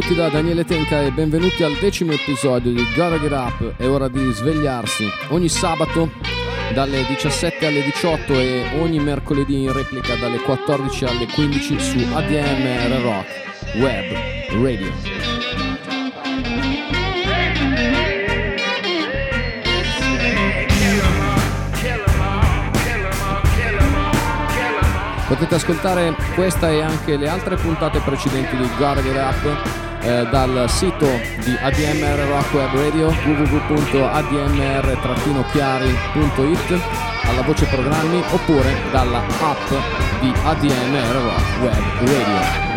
tutti da Daniele Tenca e benvenuti al decimo episodio di Gotta Get Up. È ora di svegliarsi. Ogni sabato dalle 17 alle 18 e ogni mercoledì in replica dalle 14 alle 15 su ADMR Rock Web Radio. Potete ascoltare questa e anche le altre puntate precedenti di Gotta Get Up eh, dal sito di ADMR Rock Web Radio www.admr-chiari.it alla voce programmi oppure dalla app di ADMR Rock Web Radio.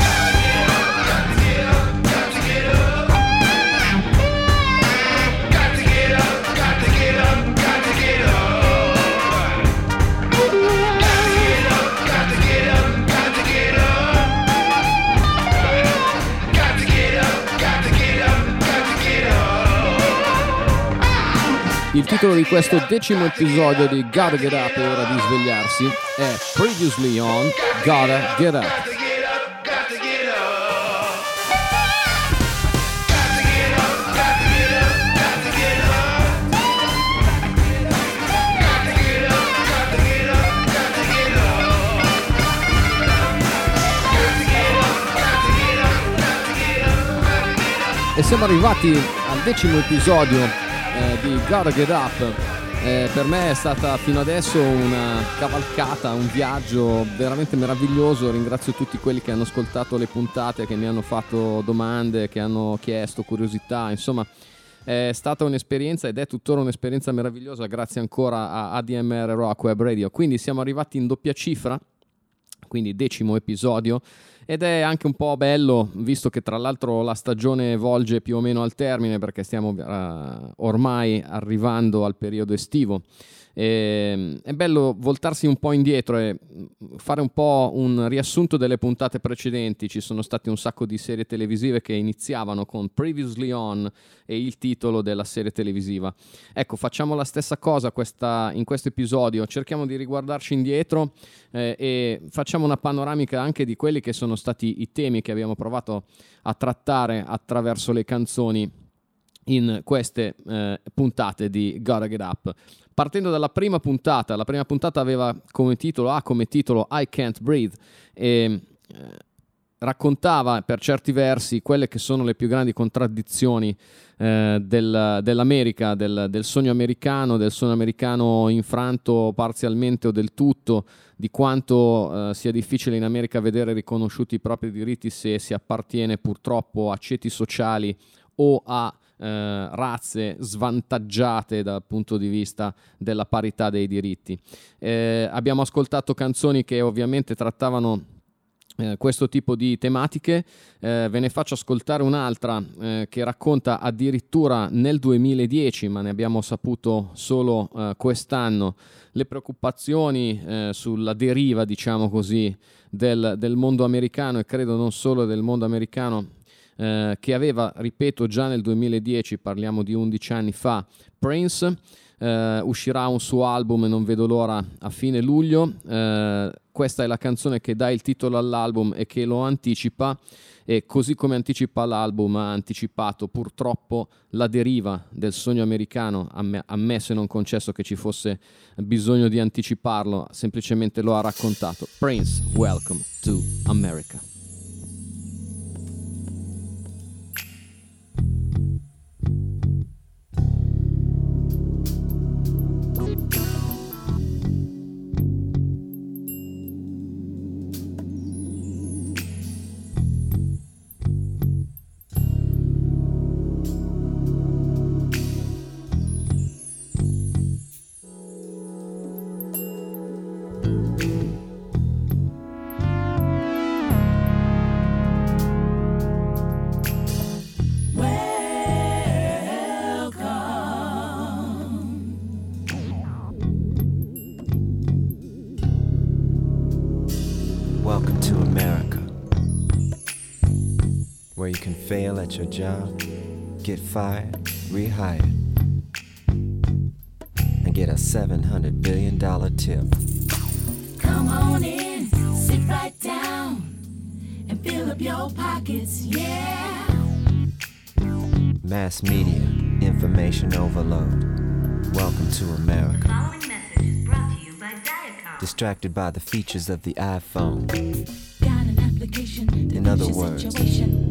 Titolo di questo decimo episodio di Gotta Get Up è ora di svegliarsi è Previously on Gotta Get Up. E siamo arrivati al decimo episodio di Gotta Get Up. Eh, per me è stata fino adesso una cavalcata, un viaggio veramente meraviglioso. Ringrazio tutti quelli che hanno ascoltato le puntate, che mi hanno fatto domande, che hanno chiesto curiosità. Insomma, è stata un'esperienza ed è tuttora un'esperienza meravigliosa. Grazie ancora a ADMR Rock Web Radio. Quindi siamo arrivati in doppia cifra, quindi decimo episodio ed è anche un po' bello, visto che tra l'altro la stagione volge più o meno al termine perché stiamo uh, ormai arrivando al periodo estivo. E, ehm, è bello voltarsi un po' indietro e fare un po' un riassunto delle puntate precedenti. Ci sono state un sacco di serie televisive che iniziavano con Previously On e il titolo della serie televisiva. Ecco, facciamo la stessa cosa questa, in questo episodio. Cerchiamo di riguardarci indietro eh, e facciamo una panoramica anche di quelli che sono stati i temi che abbiamo provato a trattare attraverso le canzoni in queste eh, puntate di Gotta Get Up. Partendo dalla prima puntata, la prima puntata aveva come titolo, ha come titolo I Can't Breathe e eh, raccontava per certi versi quelle che sono le più grandi contraddizioni eh, del, dell'America, del, del, sogno americano, del sogno americano infranto parzialmente o del tutto, di quanto eh, sia difficile in America vedere riconosciuti i propri diritti se si appartiene purtroppo a ceti sociali o a eh, razze svantaggiate dal punto di vista della parità dei diritti. Eh, abbiamo ascoltato canzoni che ovviamente trattavano eh, questo tipo di tematiche. Eh, ve ne faccio ascoltare un'altra eh, che racconta addirittura nel 2010, ma ne abbiamo saputo solo eh, quest'anno, le preoccupazioni eh, sulla deriva, diciamo così, del, del mondo americano e credo non solo del mondo americano eh, che aveva, ripeto, già nel 2010, parliamo di 11 anni fa, Prince. Eh, uscirà un suo album, non vedo l'ora, a fine luglio. Eh, questa è la canzone che dà il titolo all'album e che lo anticipa. E così come anticipa l'album, ha anticipato purtroppo la deriva del sogno americano, ammesso e non concesso che ci fosse bisogno di anticiparlo, semplicemente lo ha raccontato. Prince, welcome to America. Fail your job, get fired, rehired, and get a $700 billion tip. Come on in, sit right down, and fill up your pockets, yeah. Mass media, information overload. Welcome to America. Following message is brought to you by Diacom. Distracted by the features of the iPhone, Got an application In other words. situation.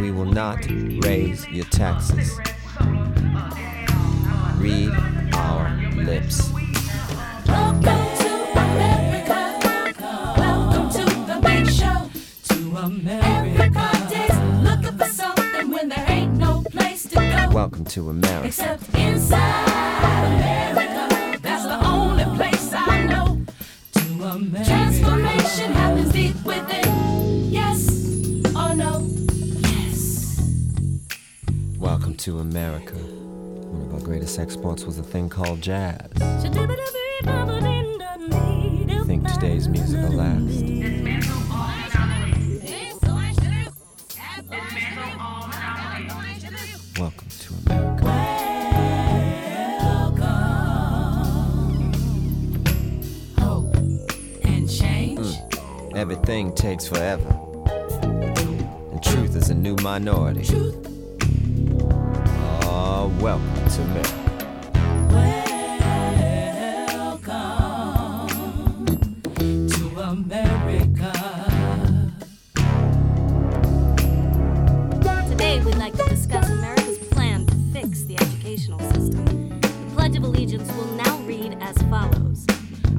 We will not raise your taxes. Read our lips. Welcome to America. Welcome to the big show. To America. Everybody's looking for something when there ain't no place to go. Welcome to America. Except inside America. That's the only place I know. To America. Transformation happens deep within. To America. One of our greatest exports was a thing called jazz. Think today's music will last. Welcome to America. Hope and change. Hmm. Everything takes forever. And truth is a new minority. Truth. The educational system. The Pledge of Allegiance will now read as follows.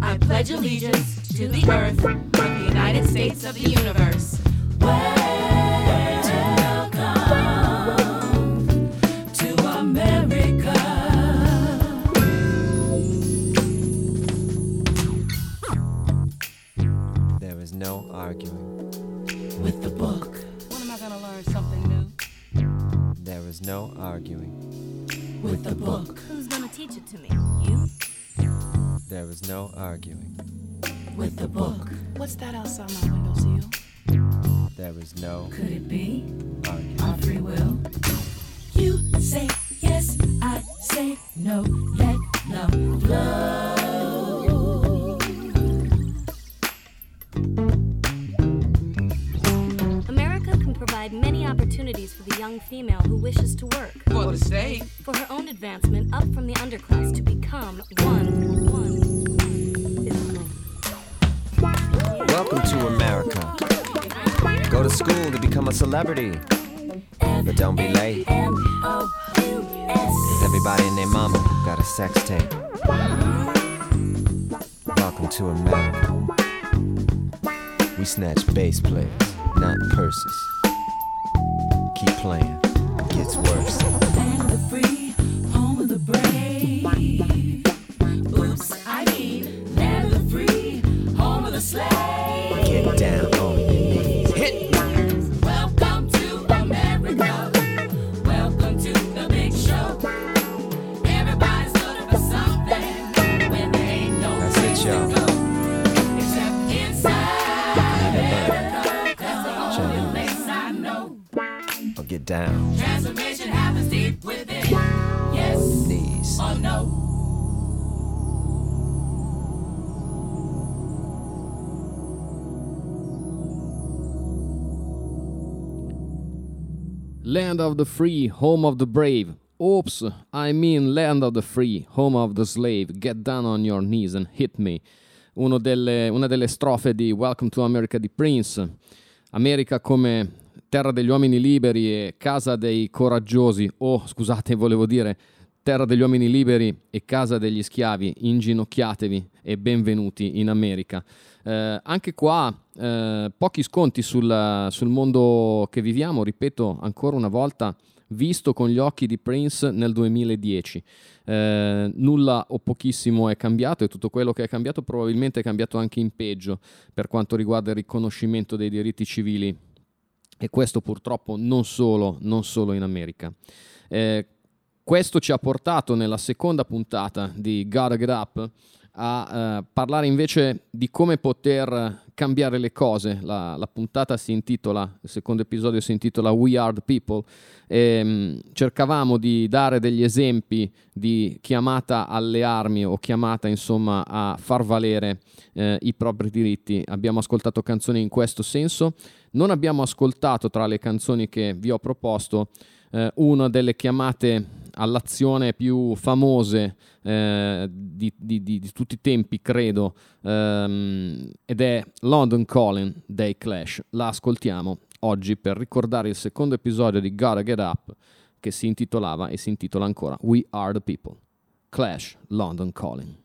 I pledge allegiance to the earth of the United States of the universe. To arguing. With the book. Who's gonna teach it to me? You? There is no arguing. With the book. What's that outside my windowsill? There is no Could it be Land of the free, home of the brave. Oops, I mean land of the free, home of the slave. Get down on your knees and hit me. Delle- una delle strofe di Welcome to America di Prince. America come terra degli uomini liberi e casa dei coraggiosi. Oh, scusate, volevo dire terra degli uomini liberi e casa degli schiavi, inginocchiatevi e benvenuti in America. Eh, anche qua eh, pochi sconti sul, sul mondo che viviamo, ripeto ancora una volta, visto con gli occhi di Prince nel 2010. Eh, nulla o pochissimo è cambiato e tutto quello che è cambiato probabilmente è cambiato anche in peggio per quanto riguarda il riconoscimento dei diritti civili e questo purtroppo non solo, non solo in America. Eh, questo ci ha portato nella seconda puntata di Gotta Get Up a uh, parlare invece di come poter cambiare le cose. La, la, puntata si intitola, il secondo episodio si intitola We Are the People. E, um, cercavamo di dare degli esempi di chiamata alle armi o chiamata insomma a far valere eh, i propri diritti. Abbiamo ascoltato canzoni in questo senso. Non abbiamo ascoltato tra le canzoni che vi ho proposto eh, una delle chiamate all'azione più famose eh, di, di, di, di, tutti i tempi, credo, ehm, ed è London Calling dei Clash. La ascoltiamo oggi per ricordare il secondo episodio di Gotta Get Up che si intitolava e si intitola ancora We Are the People. Clash, London Calling.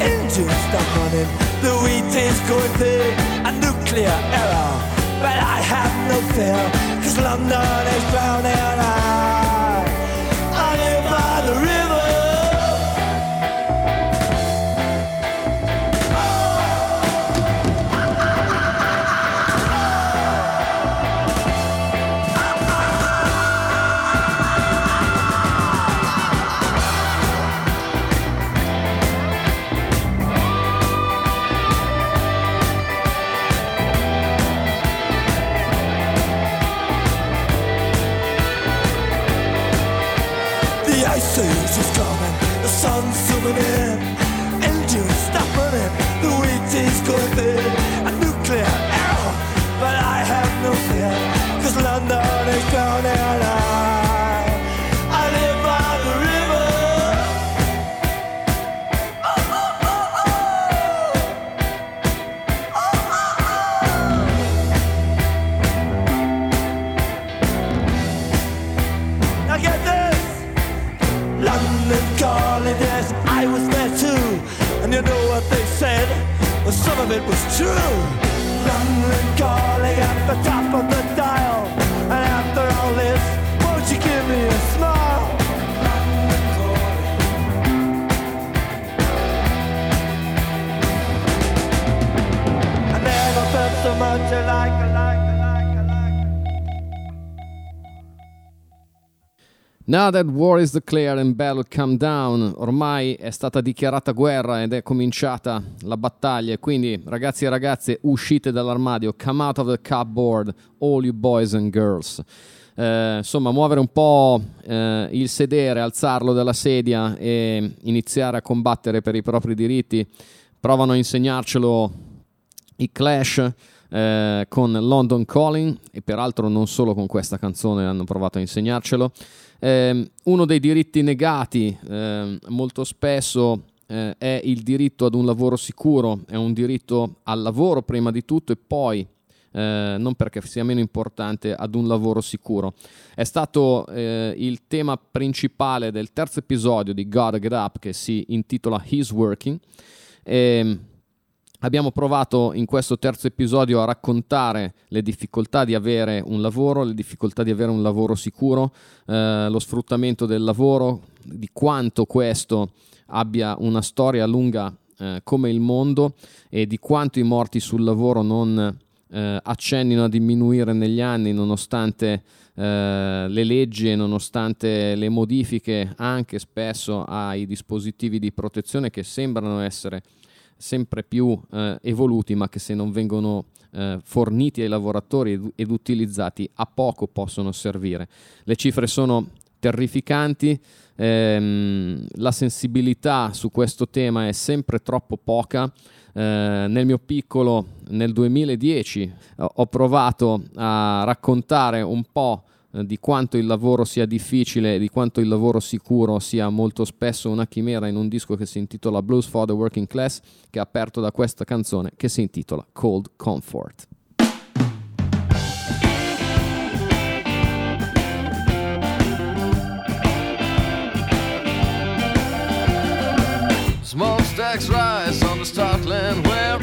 Engines stop running, the wheat is going thick. A nuclear error, but I have no fear, cause London is drowning. I, I live by the river. was true. Melancholy at the top of the dial. Now that war is declared and battle come down, ormai è stata dichiarata guerra ed è cominciata la battaglia. Quindi, ragazzi e ragazze, uscite dall'armadio, come out of the cupboard, all you boys and girls. Eh, insomma, muovere un po' eh, il sedere, alzarlo dalla sedia e iniziare a combattere per i propri diritti. Provano a insegnarcelo i Clash eh, con London Calling e peraltro non solo con questa canzone hanno provato a insegnarcelo. Eh, uno dei diritti negati eh, molto spesso eh, è il diritto ad un lavoro sicuro, è un diritto al lavoro prima di tutto e poi eh, non perché sia meno importante, ad un lavoro sicuro. È stato eh, il tema principale del terzo episodio di God Get Up che si intitola He's Working. E, Abbiamo provato in questo terzo episodio a raccontare le difficoltà di avere un lavoro, le difficoltà di avere un lavoro sicuro, eh, lo sfruttamento del lavoro, di quanto questo abbia una storia lunga eh, come il mondo e di quanto i morti sul lavoro non eh, accennino a diminuire negli anni nonostante eh, le leggi e nonostante le modifiche anche spesso ai dispositivi di protezione che sembrano essere sempre più eh, evoluti, ma che se non vengono eh, forniti ai lavoratori ed, ed, utilizzati a poco possono servire. Le cifre sono terrificanti, ehm, la sensibilità su questo tema è sempre troppo poca. Eh, nel mio piccolo, nel 2010, ho provato a raccontare un po' di quanto il lavoro sia difficile, di quanto il lavoro sicuro sia molto spesso una chimera in un disco che si intitola Blues for the Working Class, che è aperto da questa canzone che si intitola Cold Comfort. Smokestacks rise on the Stockland where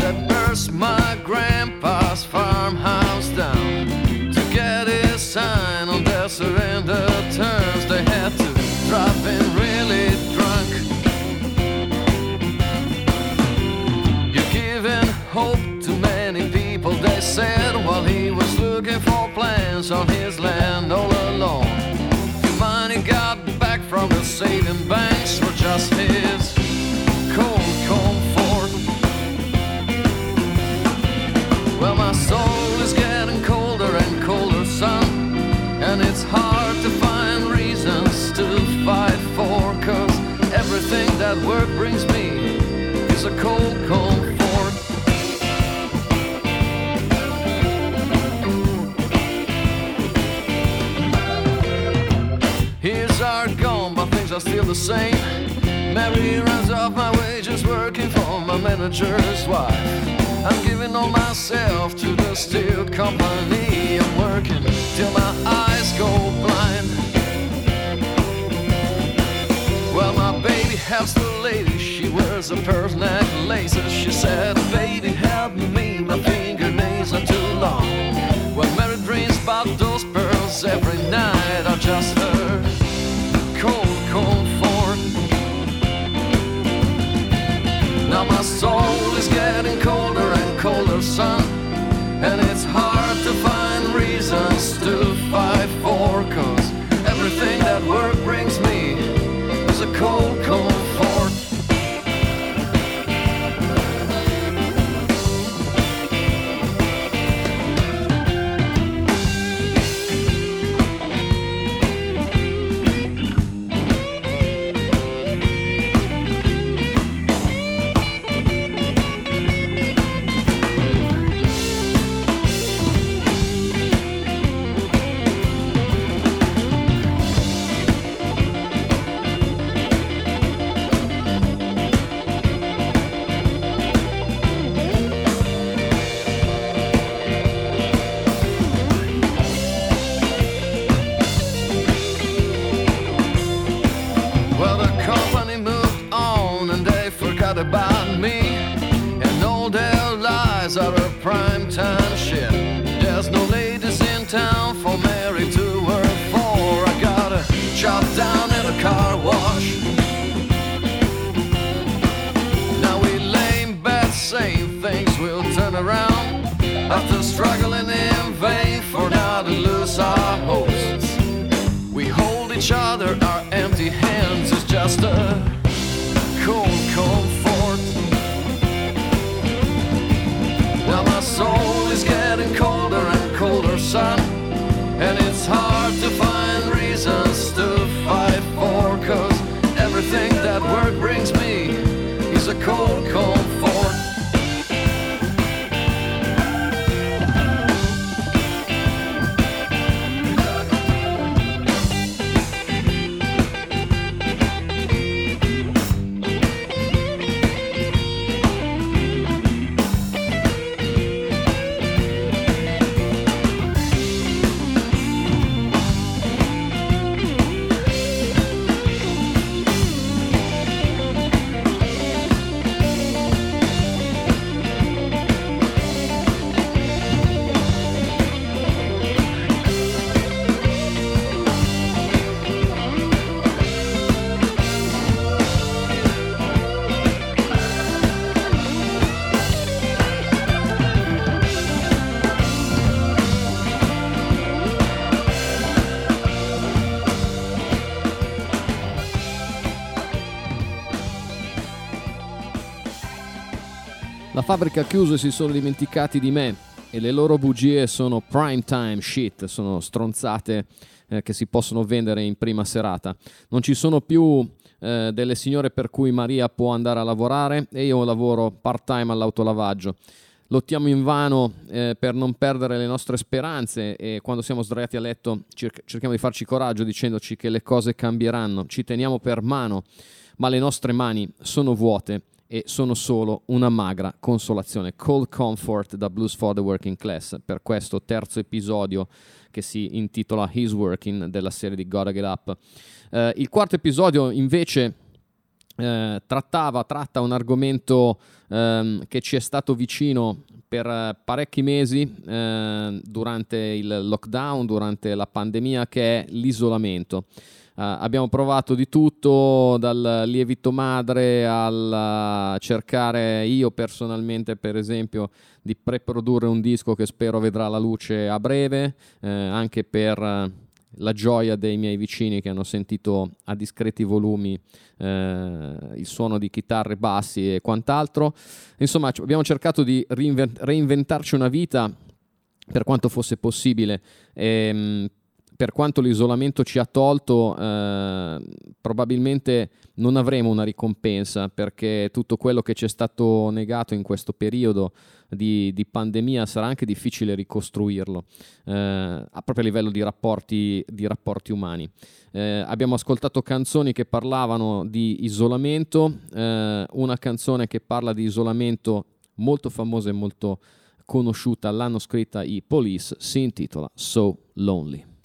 that burst my grandpa's sign on their surrender terms. They had to drop in really drunk. You're giving hope to many people, they said, while he was looking for plans on his land all alone. The money got back from the saving banks that work brings me is a cold cold comfort. Years are gone, but things are still the same. Mary runs off my wages working for my manager's wife. I'm giving all myself to the steel company. I'm working till my eyes go blind. Helps the lady. She wears a pearl necklaces. She said, Baby, fabbrica ha chiuso e si sono dimenticati di me e le loro bugie sono prime time shit, sono stronzate eh, che si possono vendere in prima serata. Non ci sono più eh, delle signore per cui Maria può andare a lavorare e io lavoro part time all'autolavaggio. Lottiamo invano eh, per non perdere le nostre speranze e quando siamo sdraiati a letto cer- cerchiamo di farci coraggio dicendoci che le cose cambieranno. Ci teniamo per mano, ma le nostre mani sono vuote e sono solo una magra consolazione. Cold Comfort da Blues for the Working Class per questo terzo episodio che si intitola His Working della serie di Gotta Get Up. Eh, il quarto episodio invece eh, trattava, tratta un argomento ehm, che ci è stato vicino per parecchi mesi eh, durante il lockdown, durante la pandemia, che è l'isolamento. Uh, abbiamo provato di tutto, dal lievito madre al cercare io personalmente, per esempio, di preprodurre un disco che spero vedrà la luce a breve, eh, anche per uh, la gioia dei miei vicini che hanno sentito a discreti volumi eh, il suono di chitarre, bassi e quant'altro. Insomma, abbiamo cercato di reinvent- reinventarci una vita per quanto fosse possibile. Ehm, per quanto l'isolamento ci ha tolto, eh, probabilmente non avremo una ricompensa perché tutto quello che ci è stato negato in questo periodo di, di pandemia sarà anche difficile ricostruirlo, eh, proprio a livello di rapporti, di rapporti umani. Eh, abbiamo ascoltato canzoni che parlavano di isolamento, eh, una canzone che parla di isolamento molto famosa e molto conosciuta, l'hanno scritta i Police, si intitola So Lonely.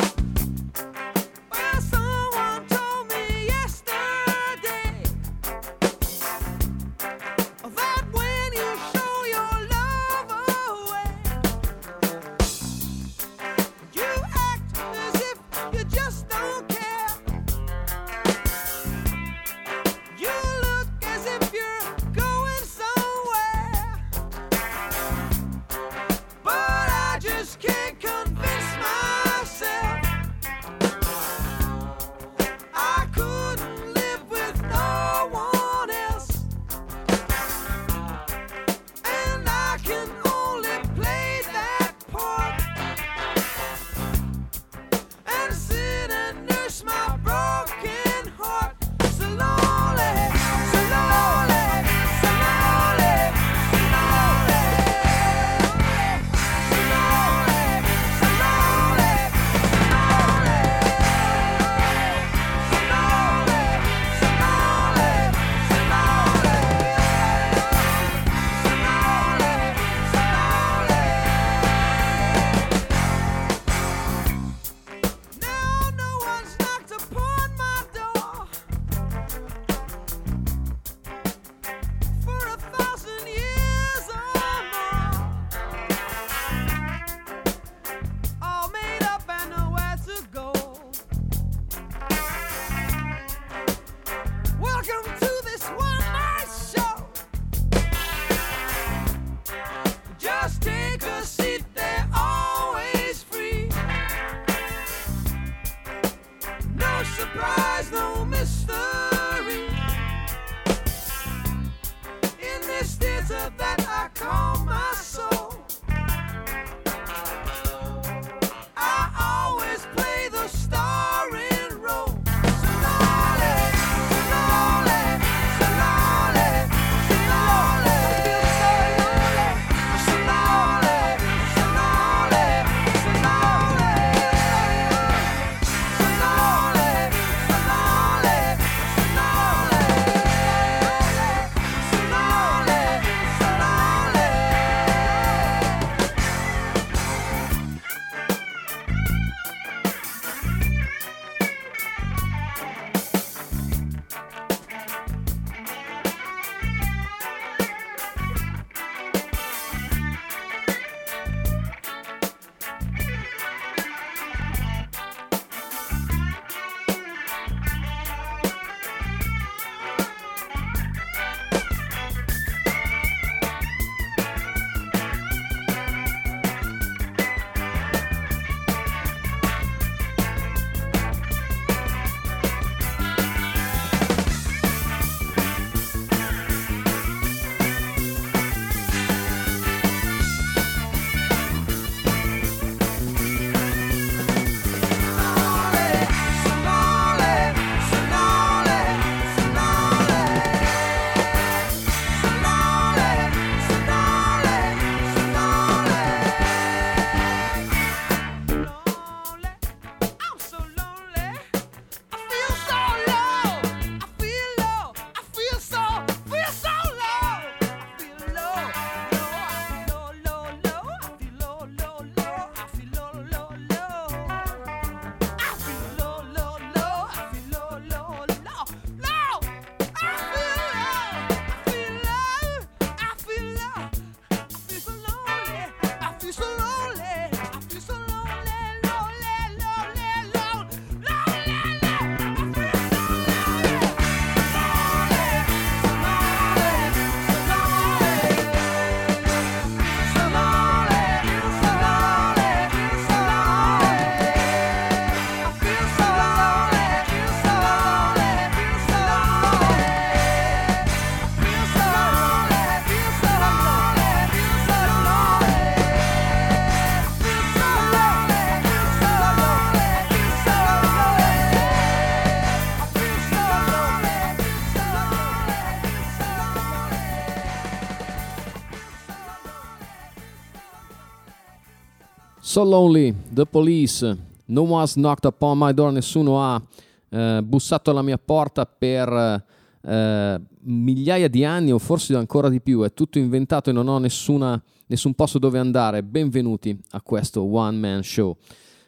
So Lonely, The Police, No One's Knocked Upon My Door, nessuno ha eh, bussato alla mia porta per eh, migliaia di anni o forse ancora di più, è tutto inventato e non ho nessuna, nessun posto dove andare. Benvenuti a questo One Man Show.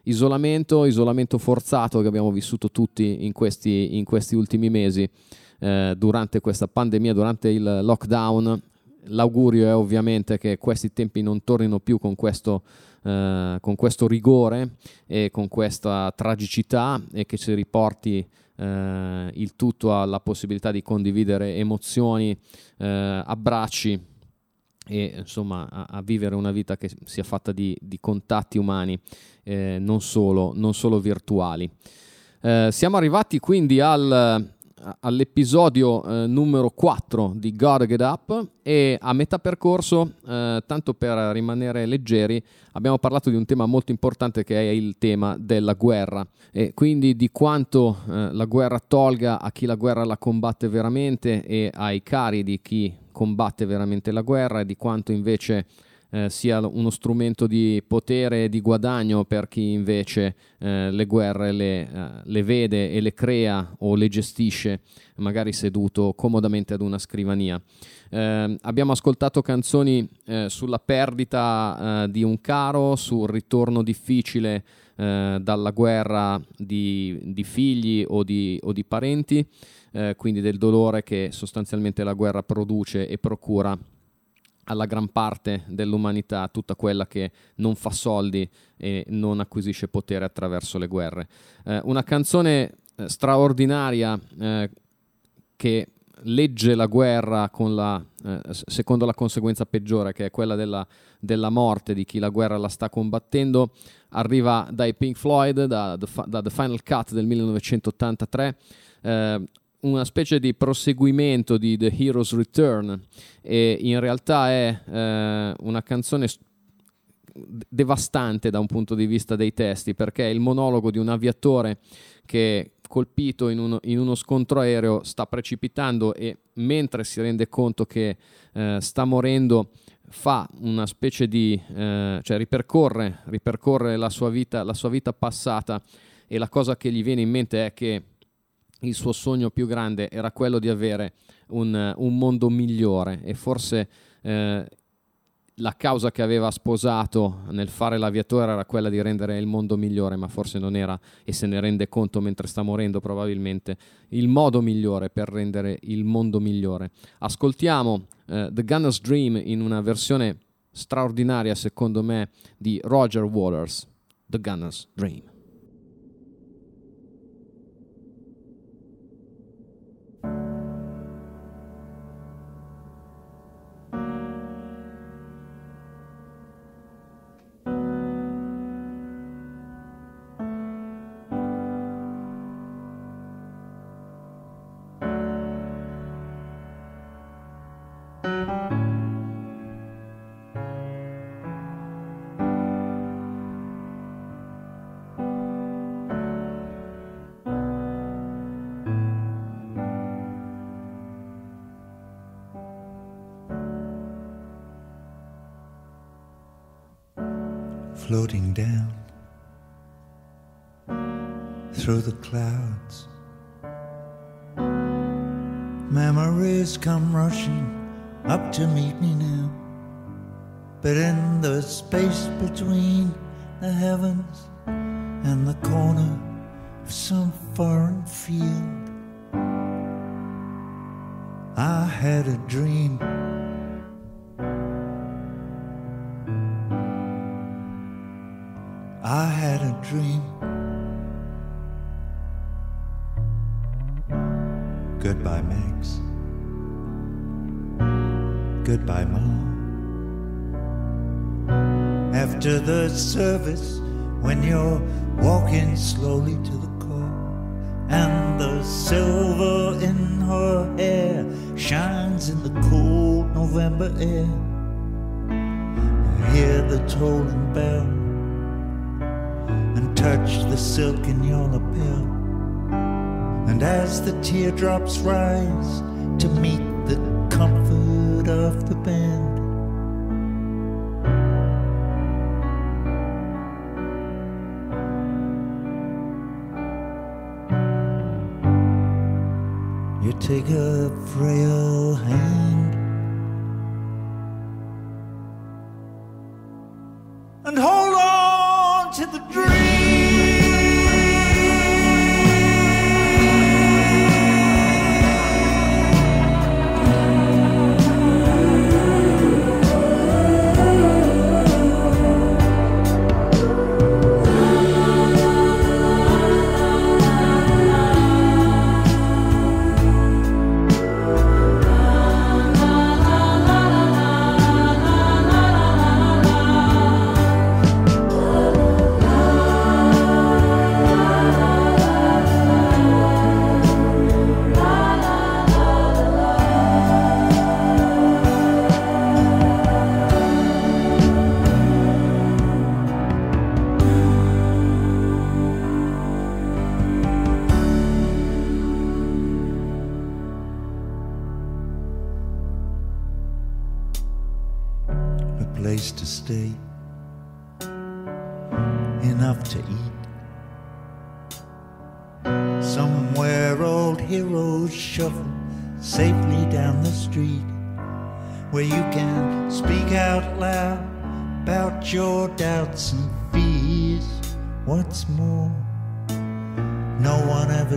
Isolamento, isolamento forzato che abbiamo vissuto tutti in questi, in questi ultimi mesi eh, durante questa pandemia, durante il lockdown. L'augurio è ovviamente che questi tempi non tornino più con questo eh, con questo rigore e con questa tragicità e che ci riporti eh, il tutto alla possibilità di condividere emozioni, eh, abbracci e insomma a, a, vivere una vita che sia fatta di, di contatti umani, eh, non solo, non, solo, virtuali. Eh, siamo arrivati quindi al, all'episodio eh, numero 4 di God Get Up e a metà percorso, eh, tanto per rimanere leggeri, abbiamo parlato di un tema molto importante che è il tema della guerra e quindi di quanto eh, la guerra tolga a chi la guerra la combatte veramente e ai cari di chi combatte veramente la guerra e di quanto invece eh, sia uno strumento di potere e di guadagno per chi invece eh, le guerre le, eh, le, vede e le crea o le gestisce, magari seduto comodamente ad una scrivania. Eh, abbiamo ascoltato canzoni eh, sulla perdita di un caro, sul ritorno difficile dalla guerra di, di figli o di, o di parenti, quindi del dolore che sostanzialmente la guerra produce e procura alla gran parte dell'umanità, tutta quella che non fa soldi e non acquisisce potere attraverso le guerre. Eh, una canzone eh, straordinaria eh, che legge la guerra la, eh, secondo la conseguenza peggiore, che è quella della, della, morte di chi la guerra la sta combattendo, arriva dai Pink Floyd, da, da The Final Cut del 1983 una specie di proseguimento di The Hero's Return e in realtà è eh, una canzone devastante da un punto di vista dei testi perché è il monologo di un aviatore che colpito in uno, in uno scontro aereo sta precipitando e mentre si rende conto che eh, sta morendo fa una specie di eh, cioè ripercorre, ripercorre la, sua vita, la sua vita passata e la cosa che gli viene in mente è che il suo sogno più grande era quello di avere un, un mondo migliore e forse eh, la causa che aveva sposato nel fare l'aviatore era quella di rendere il mondo migliore, ma forse non era, e se ne rende conto mentre sta morendo probabilmente, il modo migliore per rendere il mondo migliore. Ascoltiamo eh, The Gunner's Dream in una versione straordinaria secondo me di Roger Waters, The Gunner's Dream. Up to meet me now. But in the space between the heavens and the corner of some foreign field, I had a dream. I had a dream. Goodbye, Max. Goodbye, Mom. After the service, when you're walking slowly to the car, and the silver in her hair shines in the cold November air, you hear the tolling bell and touch the silk in your lapel. And as the teardrops rise to meet of the band. You take a frail hand.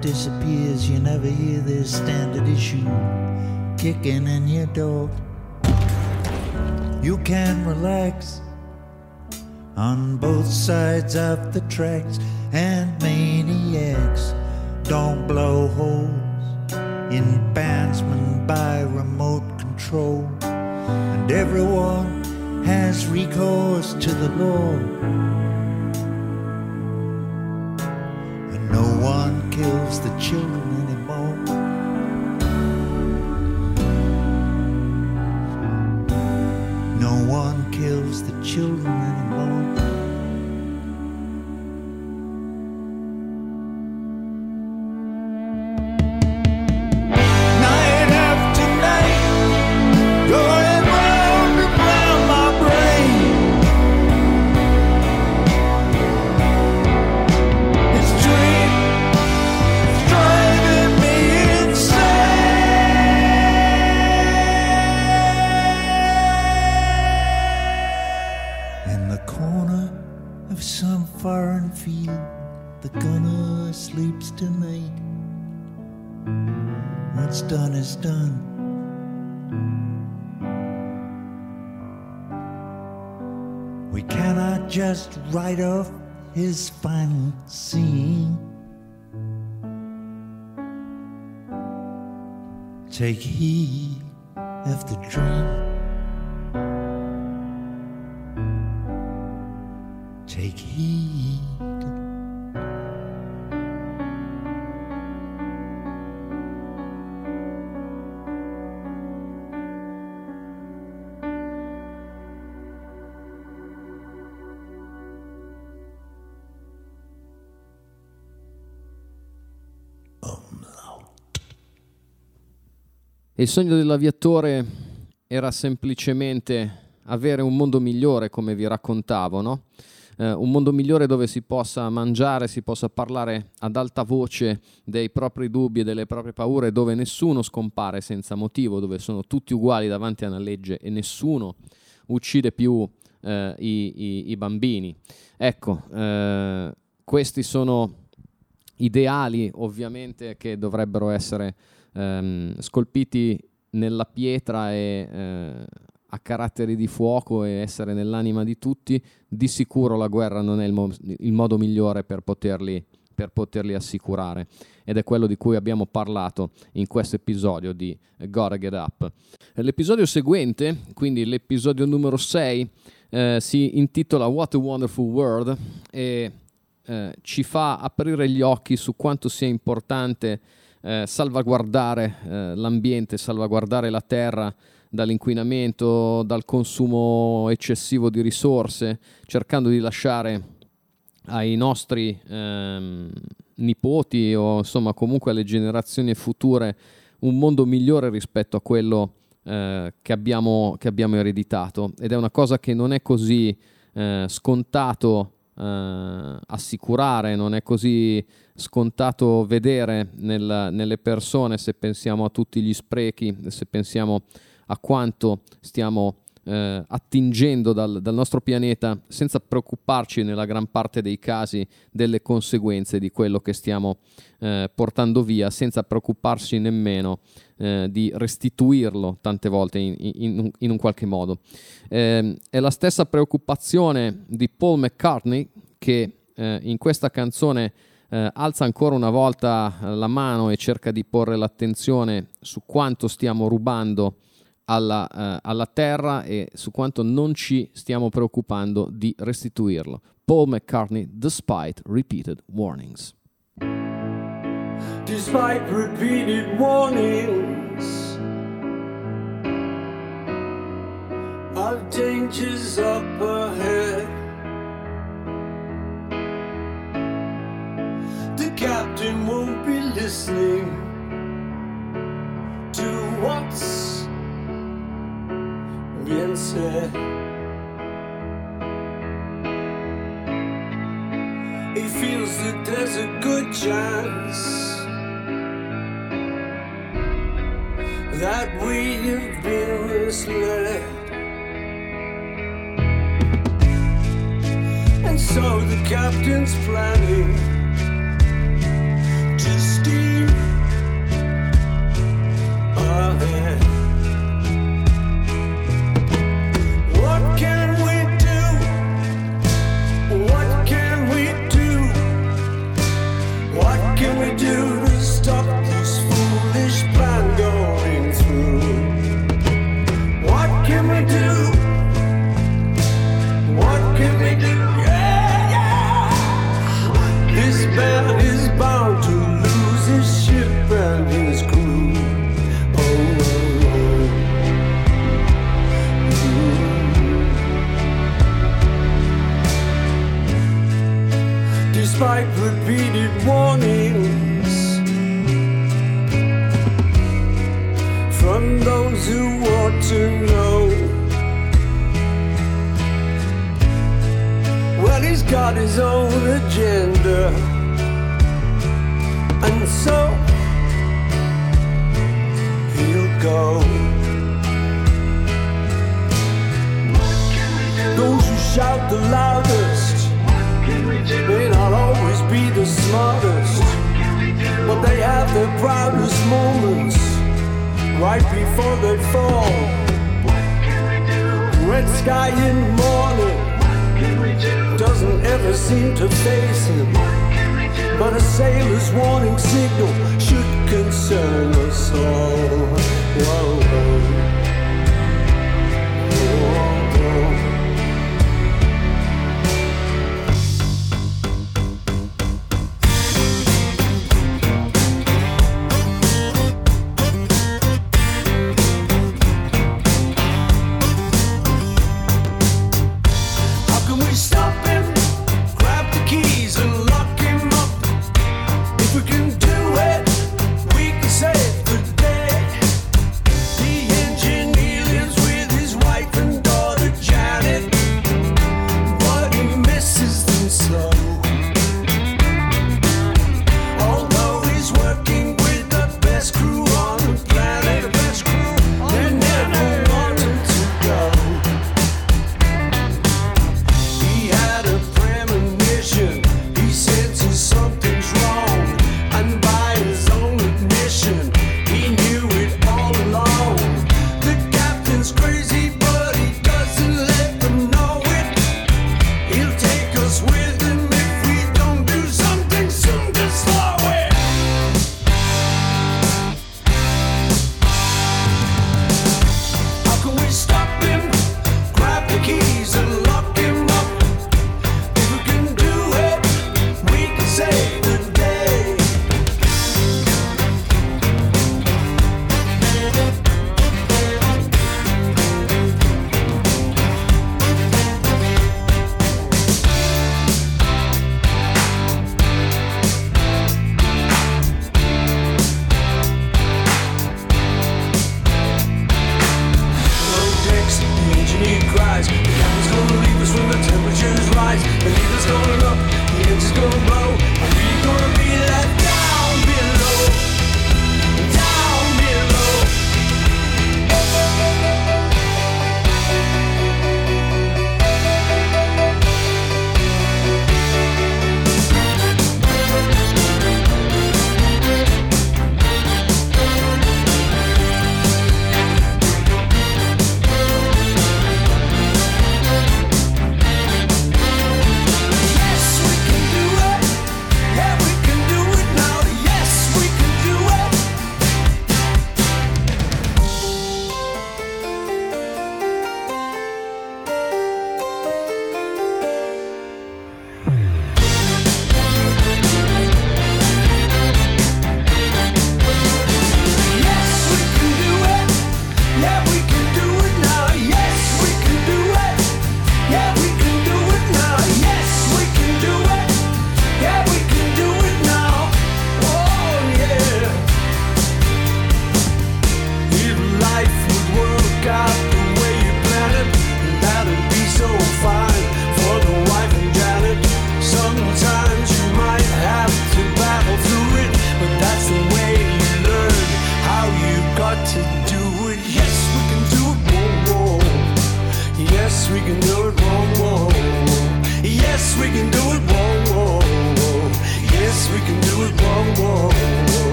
Disappears, you never hear this standard issue kicking in your door. You can relax on both sides of the tracks, and maniacs don't blow holes in bandsmen by remote control. And everyone has recourse to the law. Kills the children anymore. No one kills the children anymore. Of some foreign field, the gunner sleeps tonight. What's done is done. We cannot just write off his final scene. Take heed of the dream. E il sogno dell'aviatore era semplicemente avere un mondo migliore, come vi raccontavo, no? Eh, un mondo migliore dove si possa mangiare, si possa parlare ad alta voce dei propri dubbi e delle proprie paure, dove nessuno scompare senza motivo, dove sono tutti uguali davanti a una legge e nessuno uccide più eh, i, i- i bambini. Ecco, eh, questi sono ideali ovviamente che dovrebbero essere ehm, scolpiti nella pietra e eh, a caratteri di fuoco e essere nell'anima di tutti, di sicuro la guerra non è il, mo- il modo migliore per poterli, per poterli assicurare ed è quello di cui abbiamo parlato in questo episodio di Gotta Get Up. L'episodio seguente, quindi l'episodio numero 6, eh, si intitola What a Wonderful World e eh, ci fa aprire gli occhi su quanto sia importante eh, salvaguardare eh, l'ambiente, salvaguardare la terra dall'inquinamento, dal consumo eccessivo di risorse, cercando di lasciare ai nostri ehm, nipoti o insomma comunque alle generazioni future un mondo migliore rispetto a quello eh, che, abbiamo, che abbiamo ereditato. Ed è una cosa che non è così eh, scontato eh, assicurare, non è così scontato vedere nel, nelle persone se pensiamo a tutti gli sprechi, se pensiamo a quanto stiamo eh, attingendo dal, dal, nostro pianeta senza preoccuparci nella gran parte dei casi delle conseguenze di quello che stiamo eh, portando via, senza preoccuparsi nemmeno eh, di restituirlo tante volte in, in, in un qualche modo. Eh, è la stessa preoccupazione di Paul McCartney che eh, in questa canzone eh, alza ancora una volta la mano e cerca di porre l'attenzione su quanto stiamo rubando alla, eh, alla terra e su quanto non ci stiamo preoccupando di restituirlo. Paul McCartney, despite repeated warnings. Despite repeated warnings of dangers up ahead, the captain won't be listening to what's bien said. He feels that there's a good chance that we have been misled. And so the captain's planning repeated warnings from those who want to know well he's got his own agenda and so he'll go Those who shout the loudest be the smartest, but they have their proudest moments right before they fall. Red sky in the morning doesn't ever seem to face him, but a sailor's warning signal should concern us all. Whoa, whoa.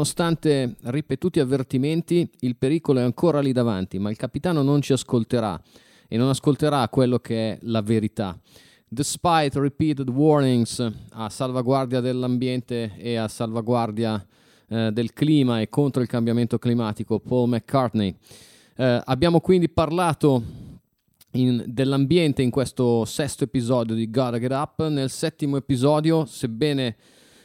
Nonostante ripetuti avvertimenti, il pericolo è ancora lì davanti, ma il capitano non ci ascolterà e non ascolterà quello che è la verità. Despite repeated warnings a salvaguardia dell'ambiente e a salvaguardia eh, del clima e contro il cambiamento climatico, Paul McCartney. Eh, abbiamo quindi parlato in- dell'ambiente in questo sesto episodio di Gotta Get Up. Nel settimo episodio, sebbene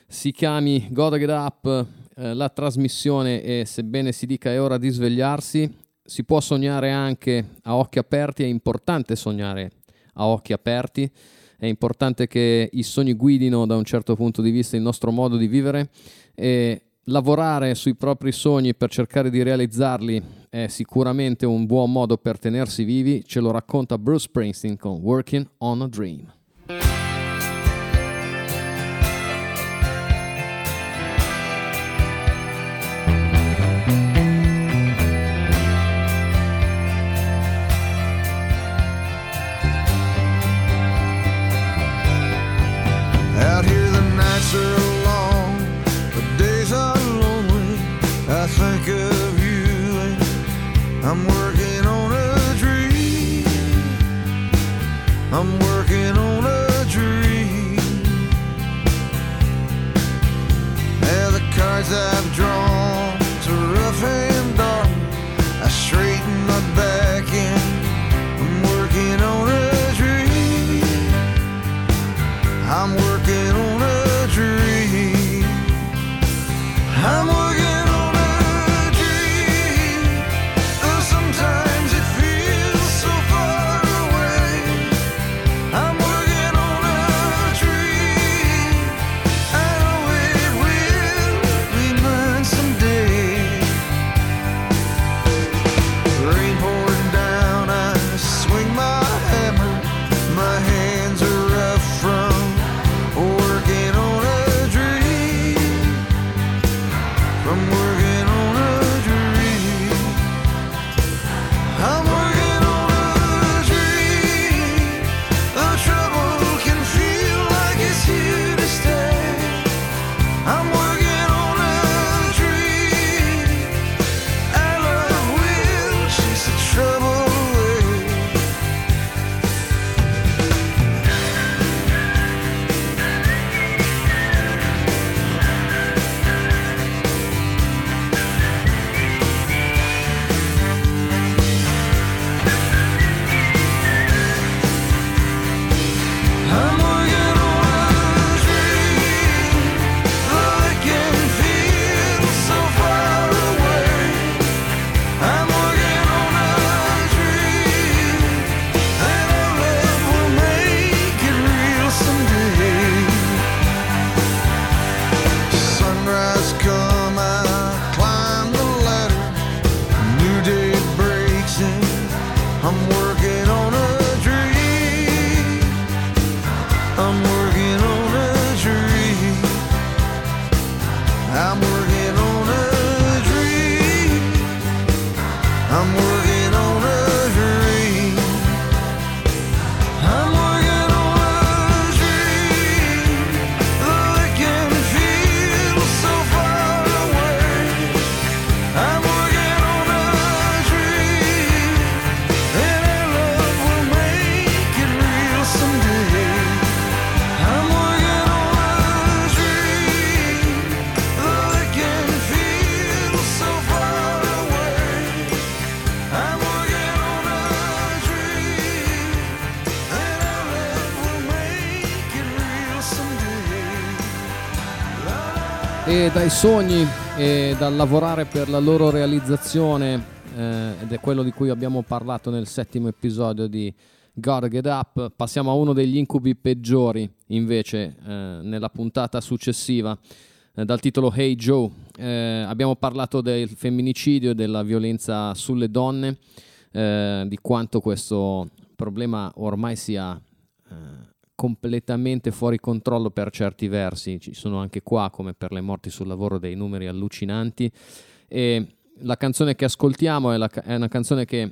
si chiami Gotta Get Up eh, la trasmissione e sebbene si dica è ora di svegliarsi, si può sognare anche a occhi aperti, è importante sognare a occhi aperti, è importante che i sogni guidino da un certo punto di vista il nostro modo di vivere e lavorare sui propri sogni per cercare di realizzarli è sicuramente un buon modo per tenersi vivi, ce lo racconta Bruce Springsteen con Working on a Dream. The days are lonely. I think of you and I'm working dai sogni e dal lavorare per la loro realizzazione eh, ed è quello di cui abbiamo parlato nel settimo episodio di Gotta Get Up. Passiamo a uno degli incubi peggiori invece eh, nella puntata successiva eh, dal titolo Hey Joe. Eh, abbiamo parlato del femminicidio e della violenza sulle donne, eh, di quanto questo problema ormai sia eh, completamente fuori controllo per certi versi, ci sono anche qua come per le morti sul lavoro dei numeri allucinanti. E la canzone che ascoltiamo è, la, è una canzone che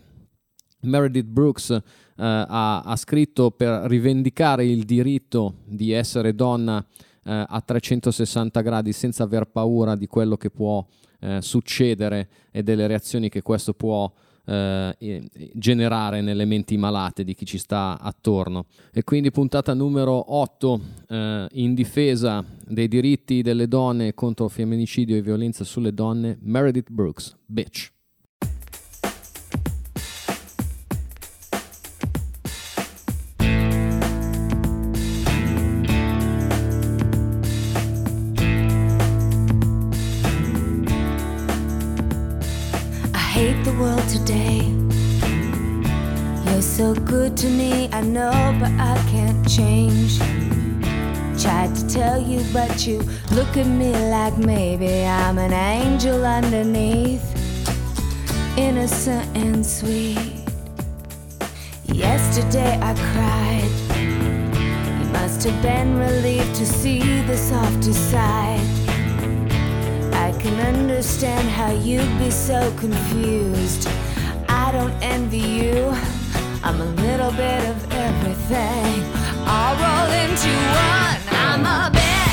Meredith Brooks eh, ha, ha, scritto per rivendicare il diritto di essere donna eh, a 360 gradi senza aver paura di quello che può eh, succedere e delle reazioni che questo può eh, generare nelle menti malate di chi ci sta attorno. E quindi puntata numero 8 eh, in difesa dei diritti delle donne contro femminicidio e violenza sulle donne, Meredith Brooks, bitch. So good to me, I know, but I can't change. Tried to tell you, but you look at me like maybe I'm an angel underneath, innocent and sweet. Yesterday I cried. You must have been relieved to see the softer side. I can understand how you'd be so confused. I don't envy you. I'm a little bit of everything. All rolled into one. I'm a bitch.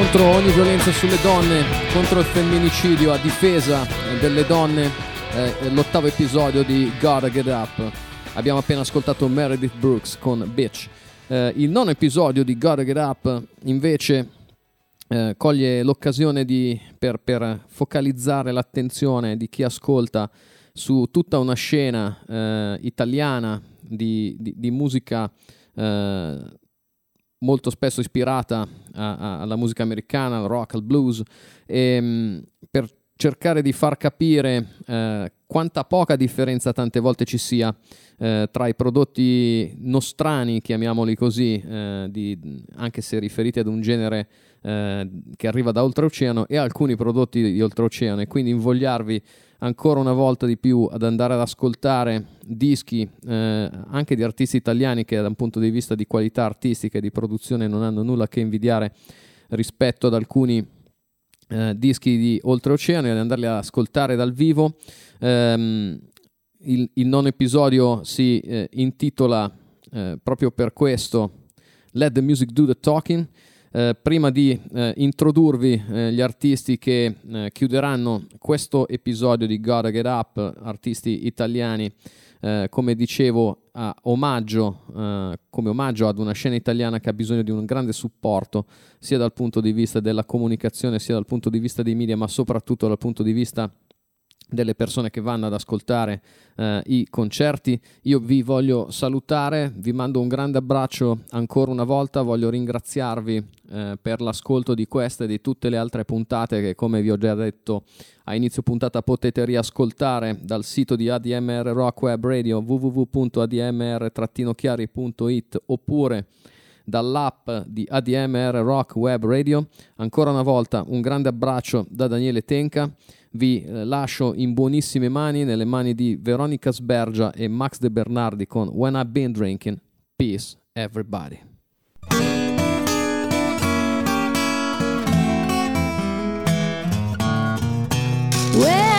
Contro ogni violenza sulle donne, contro il femminicidio, a difesa delle donne, eh, l'ottavo episodio di Gotta Get Up. Abbiamo appena ascoltato Meredith Brooks con Bitch. Eh, il nono episodio di Gotta Get Up invece eh, coglie l'occasione di, per, per, focalizzare l'attenzione di chi ascolta su tutta una scena eh, italiana di, di, di musica eh, molto spesso ispirata a, a, alla musica americana, al rock, al blues, e, ehm, per cercare di far capire eh, quanta poca differenza tante volte ci sia eh, tra i prodotti nostrani, chiamiamoli così, eh, di, anche se riferiti ad un genere eh, che arriva da oltreoceano, e alcuni prodotti di oltreoceano, e quindi invogliarvi ancora una volta di più ad andare ad ascoltare dischi eh, anche di artisti italiani che da un punto di vista di qualità artistica e di produzione non hanno nulla che invidiare rispetto ad alcuni eh, dischi di oltreoceano e ad andarli ad ascoltare dal vivo. Um, il, il, nono episodio si eh, intitola eh, proprio per questo Let the Music Do the Talking eh, prima di eh, introdurvi eh, gli artisti che eh, chiuderanno questo episodio di Gotta Get Up, artisti italiani, eh, come dicevo, omaggio, come omaggio ad una scena italiana che ha bisogno di un grande supporto, sia dal punto di vista della comunicazione, sia dal punto di vista dei media, ma soprattutto dal punto di vista delle persone che vanno ad ascoltare eh, i concerti. Io vi voglio salutare, vi mando un grande abbraccio ancora una volta, voglio ringraziarvi eh, per l'ascolto di queste e di tutte le altre puntate che come vi ho già detto a inizio puntata potete riascoltare dal sito di ADMR Rock Web Radio www.admr-chiari.it oppure dall'app di ADMR Rock Web Radio. Ancora una volta un grande abbraccio da Daniele Tenca vi eh, lascio in buonissime mani, nelle mani di Veronica Sbergia e Max De Bernardi con When I've Been Drinking. Peace, everybody. Well,